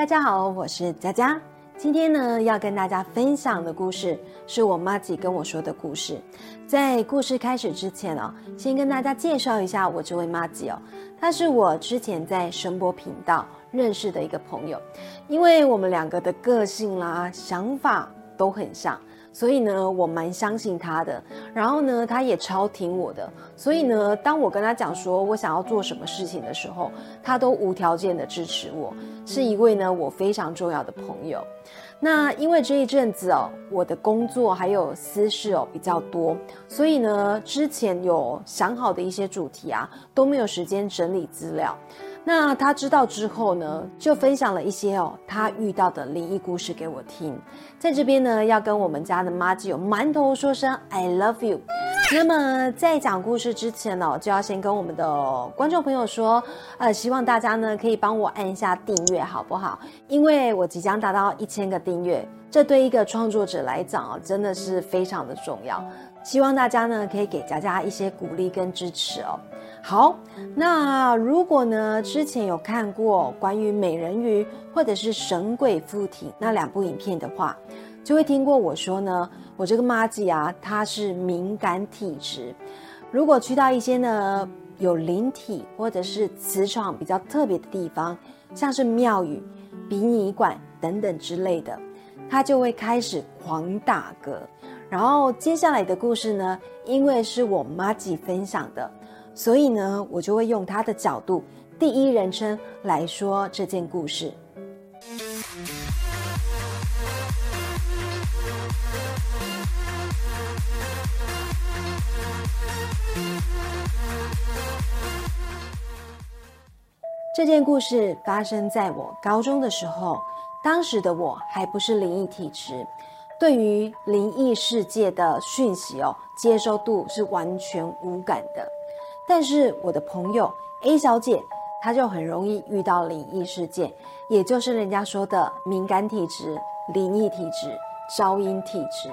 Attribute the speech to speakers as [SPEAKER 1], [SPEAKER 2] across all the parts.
[SPEAKER 1] 大家好，我是佳佳。今天呢，要跟大家分享的故事是我妈吉跟我说的故事。在故事开始之前啊，先跟大家介绍一下我这位妈吉哦，她是我之前在声波频道认识的一个朋友，因为我们两个的个性啦、想法都很像。所以呢，我蛮相信他的。然后呢，他也超听我的。所以呢，当我跟他讲说我想要做什么事情的时候，他都无条件的支持我，是一位呢我非常重要的朋友。那因为这一阵子哦，我的工作还有私事哦比较多，所以呢，之前有想好的一些主题啊，都没有时间整理资料。那他知道之后呢，就分享了一些哦他遇到的灵异故事给我听。在这边呢，要跟我们家的妈吉有馒头说声 I love you。那么在讲故事之前呢，就要先跟我们的观众朋友说，呃，希望大家呢可以帮我按一下订阅，好不好？因为我即将达到一千个订阅，这对一个创作者来讲啊，真的是非常的重要。希望大家呢可以给佳佳一些鼓励跟支持哦。好，那如果呢之前有看过关于美人鱼或者是神鬼附体那两部影片的话，就会听过我说呢，我这个妈吉啊，她是敏感体质。如果去到一些呢有灵体或者是磁场比较特别的地方，像是庙宇、殡仪馆等等之类的，她就会开始狂打嗝。然后接下来的故事呢，因为是我妈吉分享的。所以呢，我就会用他的角度，第一人称来说这件故事。这件故事发生在我高中的时候，当时的我还不是灵异体质，对于灵异世界的讯息哦，接收度是完全无感的。但是我的朋友 A 小姐，她就很容易遇到灵异事件，也就是人家说的敏感体质、灵异体质、招阴体质。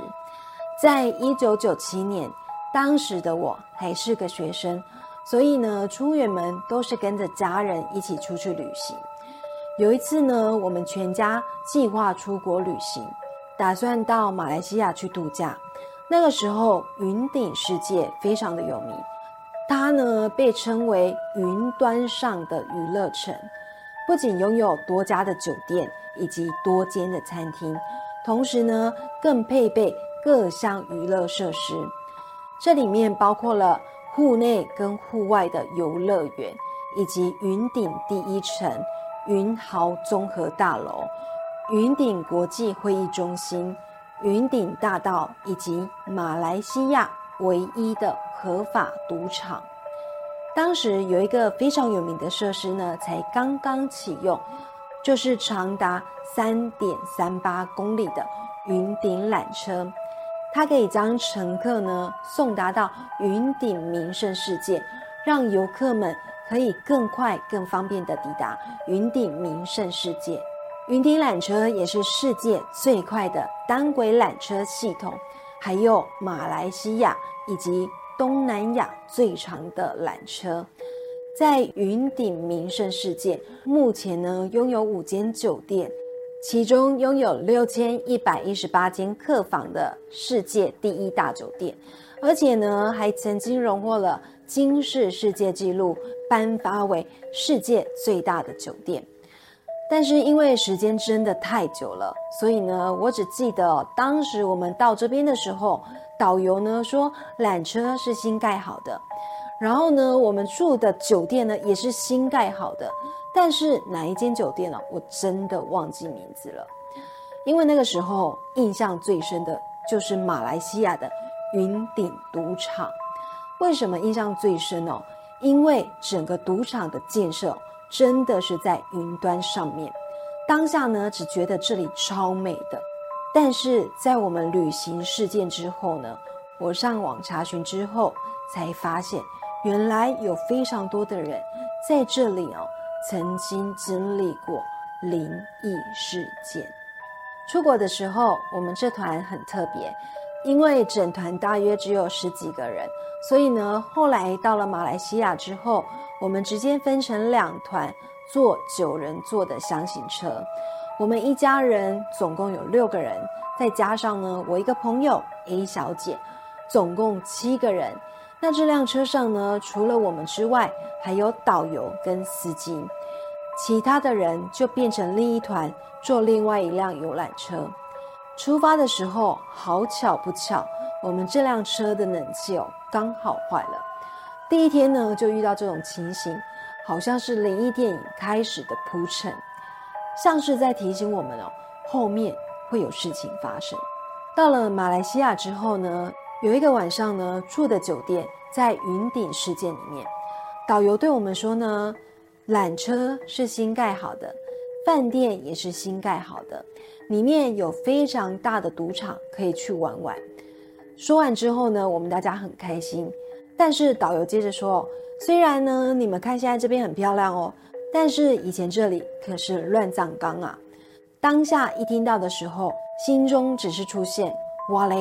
[SPEAKER 1] 在一九九七年，当时的我还是个学生，所以呢，出远门都是跟着家人一起出去旅行。有一次呢，我们全家计划出国旅行，打算到马来西亚去度假。那个时候，云顶世界非常的有名。它呢被称为云端上的娱乐城，不仅拥有多家的酒店以及多间的餐厅，同时呢更配备各项娱乐设施。这里面包括了户内跟户外的游乐园，以及云顶第一城云豪综合大楼、云顶国际会议中心、云顶大道以及马来西亚唯一的。合法赌场，当时有一个非常有名的设施呢，才刚刚启用，就是长达三点三八公里的云顶缆车，它可以将乘客呢送达到云顶名胜世界，让游客们可以更快、更方便的抵达云顶名胜世界。云顶缆车也是世界最快的单轨缆车系统，还有马来西亚以及。东南亚最长的缆车，在云顶名胜世界，目前呢拥有五间酒店，其中拥有六千一百一十八间客房的世界第一大酒店，而且呢还曾经荣获了金氏世界纪录，颁发为世界最大的酒店。但是因为时间真的太久了，所以呢我只记得当时我们到这边的时候。导游呢说缆车是新盖好的，然后呢我们住的酒店呢也是新盖好的，但是哪一间酒店呢？我真的忘记名字了，因为那个时候印象最深的就是马来西亚的云顶赌场。为什么印象最深呢？因为整个赌场的建设真的是在云端上面，当下呢只觉得这里超美的。但是在我们旅行事件之后呢，我上网查询之后才发现，原来有非常多的人在这里哦，曾经经历过灵异事件。出国的时候，我们这团很特别，因为整团大约只有十几个人，所以呢，后来到了马来西亚之后，我们直接分成两团，坐九人座的箱型车。我们一家人总共有六个人，再加上呢我一个朋友 A 小姐，总共七个人。那这辆车上呢，除了我们之外，还有导游跟司机，其他的人就变成另一团坐另外一辆游览车。出发的时候，好巧不巧，我们这辆车的冷气哦刚好坏了。第一天呢，就遇到这种情形，好像是灵异电影开始的铺陈，像是在提醒我们哦，后面会有事情发生。到了马来西亚之后呢，有一个晚上呢，住的酒店在云顶世界里面，导游对我们说呢，缆车是新盖好的，饭店也是新盖好的。里面有非常大的赌场可以去玩玩。说完之后呢，我们大家很开心。但是导游接着说：“虽然呢，你们看现在这边很漂亮哦，但是以前这里可是乱葬岗啊。”当下一听到的时候，心中只是出现“哇嘞”，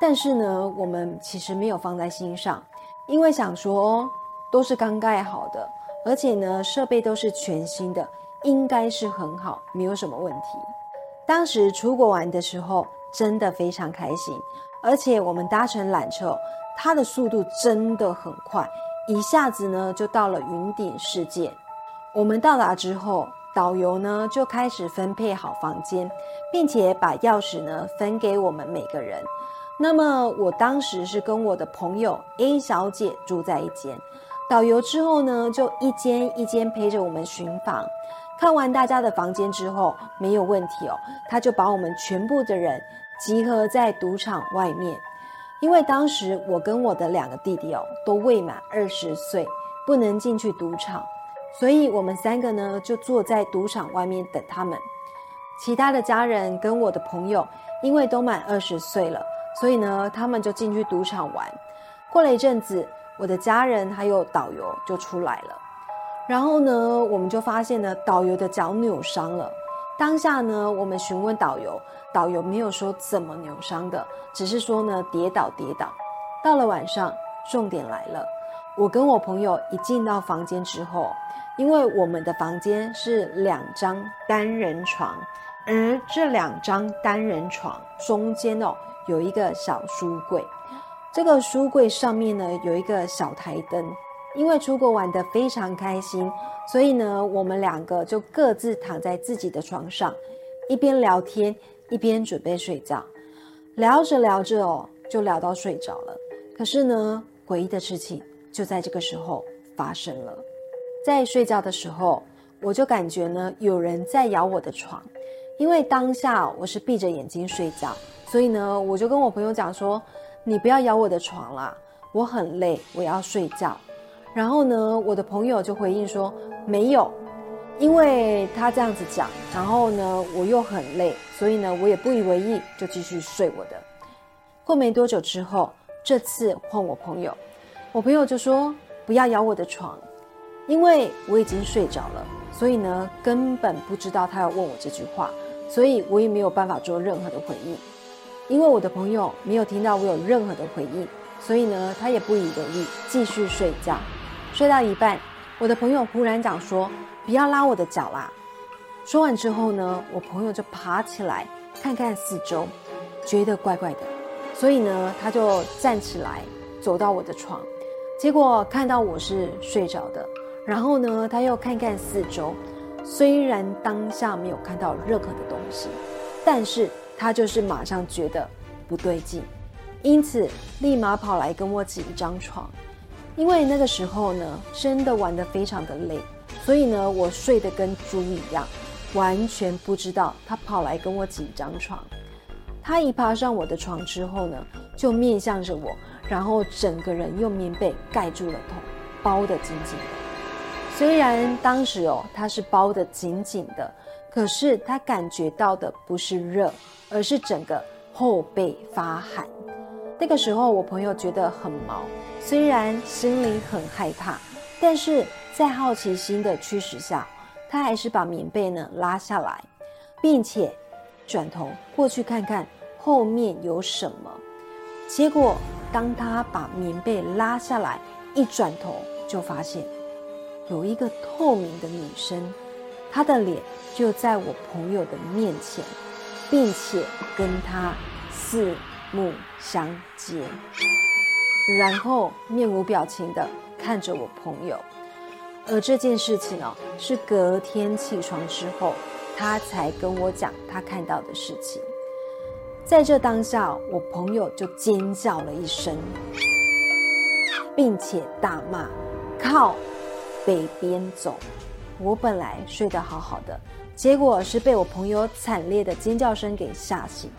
[SPEAKER 1] 但是呢，我们其实没有放在心上，因为想说都是刚盖好的，而且呢，设备都是全新的，应该是很好，没有什么问题。当时出国玩的时候，真的非常开心，而且我们搭乘缆车，它的速度真的很快，一下子呢就到了云顶世界。我们到达之后，导游呢就开始分配好房间，并且把钥匙呢分给我们每个人。那么我当时是跟我的朋友 A 小姐住在一间，导游之后呢就一间一间陪着我们巡房。看完大家的房间之后，没有问题哦，他就把我们全部的人集合在赌场外面。因为当时我跟我的两个弟弟哦都未满二十岁，不能进去赌场，所以我们三个呢就坐在赌场外面等他们。其他的家人跟我的朋友，因为都满二十岁了，所以呢他们就进去赌场玩。过了一阵子，我的家人还有导游就出来了。然后呢，我们就发现呢，导游的脚扭伤了。当下呢，我们询问导游，导游没有说怎么扭伤的，只是说呢，跌倒跌倒。到了晚上，重点来了，我跟我朋友一进到房间之后，因为我们的房间是两张单人床，而这两张单人床中间哦有一个小书柜，这个书柜上面呢有一个小台灯。因为出国玩得非常开心，所以呢，我们两个就各自躺在自己的床上，一边聊天一边准备睡觉。聊着聊着哦，就聊到睡着了。可是呢，诡异的事情就在这个时候发生了。在睡觉的时候，我就感觉呢，有人在摇我的床。因为当下我是闭着眼睛睡觉，所以呢，我就跟我朋友讲说：“你不要摇我的床啦，我很累，我要睡觉。”然后呢，我的朋友就回应说没有，因为他这样子讲，然后呢，我又很累，所以呢，我也不以为意，就继续睡我的。过没多久之后，这次换我朋友，我朋友就说不要咬我的床，因为我已经睡着了，所以呢，根本不知道他要问我这句话，所以我也没有办法做任何的回应，因为我的朋友没有听到我有任何的回应，所以呢，他也不以为意，继续睡觉。睡到一半，我的朋友忽然讲说：“不要拉我的脚啦！”说完之后呢，我朋友就爬起来看看四周，觉得怪怪的，所以呢，他就站起来走到我的床，结果看到我是睡着的，然后呢，他又看看四周，虽然当下没有看到任何的东西，但是他就是马上觉得不对劲，因此立马跑来跟我挤一张床。因为那个时候呢，真的玩得非常的累，所以呢，我睡得跟猪一样，完全不知道他跑来跟我挤张床。他一爬上我的床之后呢，就面向着我，然后整个人用棉被盖住了头，包得紧紧的。虽然当时哦，他是包得紧紧的，可是他感觉到的不是热，而是整个后背发寒。那个时候，我朋友觉得很毛。虽然心里很害怕，但是在好奇心的驱使下，他还是把棉被呢拉下来，并且转头过去看看后面有什么。结果，当他把棉被拉下来，一转头就发现有一个透明的女生，她的脸就在我朋友的面前，并且跟他四目相接，然后面无表情的看着我朋友。而这件事情哦，是隔天起床之后，他才跟我讲他看到的事情。在这当下，我朋友就尖叫了一声，并且大骂：“靠，北边走！”我本来睡得好好的，结果是被我朋友惨烈的尖叫声给吓醒。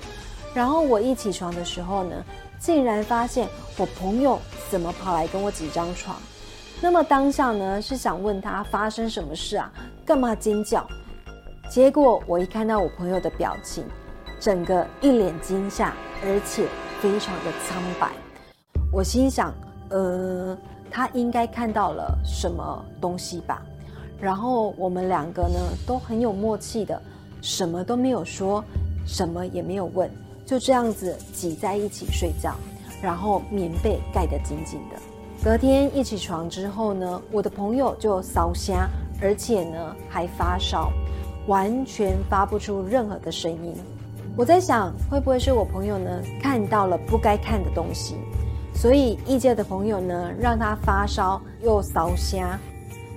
[SPEAKER 1] 然后我一起床的时候呢，竟然发现我朋友怎么跑来跟我挤张床。那么当下呢，是想问他发生什么事啊？干嘛尖叫？结果我一看到我朋友的表情。整个一脸惊吓，而且非常的苍白。我心想，呃，他应该看到了什么东西吧。然后我们两个呢，都很有默契的，什么都没有说，什么也没有问，就这样子挤在一起睡觉，然后棉被盖得紧紧的。隔天一起床之后呢，我的朋友就烧瞎，而且呢还发烧，完全发不出任何的声音。我在想，会不会是我朋友呢看到了不该看的东西，所以异界的朋友呢让他发烧又烧瞎。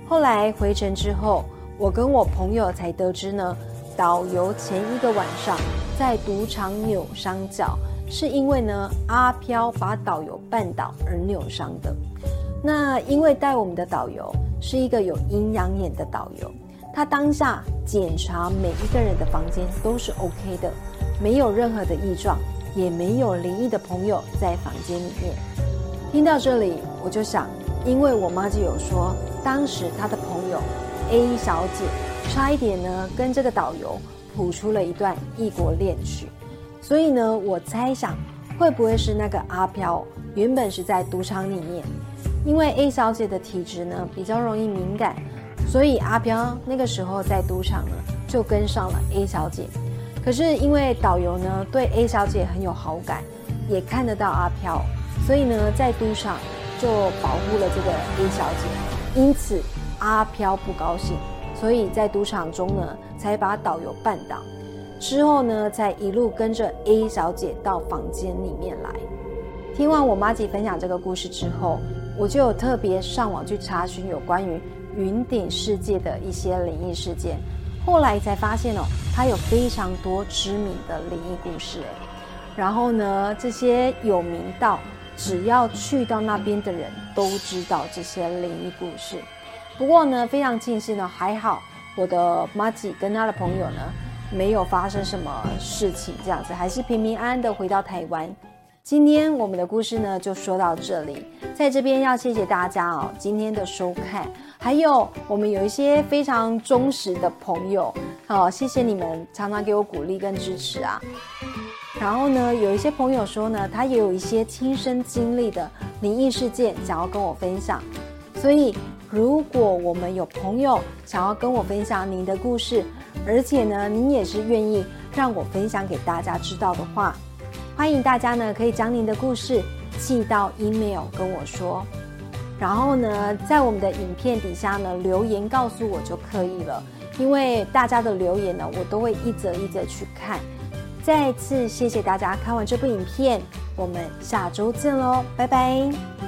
[SPEAKER 1] 后来回城之后，我跟我朋友才得知呢，导游前一个晚上在赌场扭伤脚，是因为呢阿飘把导游绊倒而扭伤的。那因为带我们的导游是一个有阴阳眼的导游，他当下检查每一个人的房间都是 OK 的。没有任何的异状，也没有灵异的朋友在房间里面。听到这里，我就想，因为我妈就有说，当时她的朋友 A 小姐差一点呢跟这个导游谱出了一段异国恋曲，所以呢，我猜想会不会是那个阿飘原本是在赌场里面，因为 A 小姐的体质呢比较容易敏感，所以阿飘那个时候在赌场呢就跟上了 A 小姐。可是因为导游呢对 A 小姐很有好感，也看得到阿飘，所以呢在赌场就保护了这个 A 小姐。因此阿飘不高兴，所以在赌场中呢才把导游绊倒。之后呢才一路跟着 A 小姐到房间里面来。听完我妈姐分享这个故事之后，我就有特别上网去查询有关于云顶世界的一些灵异事件。后来才发现哦，它有非常多知名的灵异故事哎，然后呢，这些有名到只要去到那边的人都知道这些灵异故事。不过呢，非常庆幸呢，还好我的妈吉跟他的朋友呢没有发生什么事情，这样子还是平平安安的回到台湾。今天我们的故事呢就说到这里，在这边要谢谢大家哦，今天的收看。还有，我们有一些非常忠实的朋友，好，谢谢你们常常给我鼓励跟支持啊。然后呢，有一些朋友说呢，他也有一些亲身经历的灵异事件想要跟我分享。所以，如果我们有朋友想要跟我分享您的故事，而且呢，您也是愿意让我分享给大家知道的话，欢迎大家呢可以将您的故事寄到 email 跟我说。然后呢，在我们的影片底下呢留言告诉我就可以了，因为大家的留言呢，我都会一则一则去看。再次谢谢大家看完这部影片，我们下周见喽，拜拜。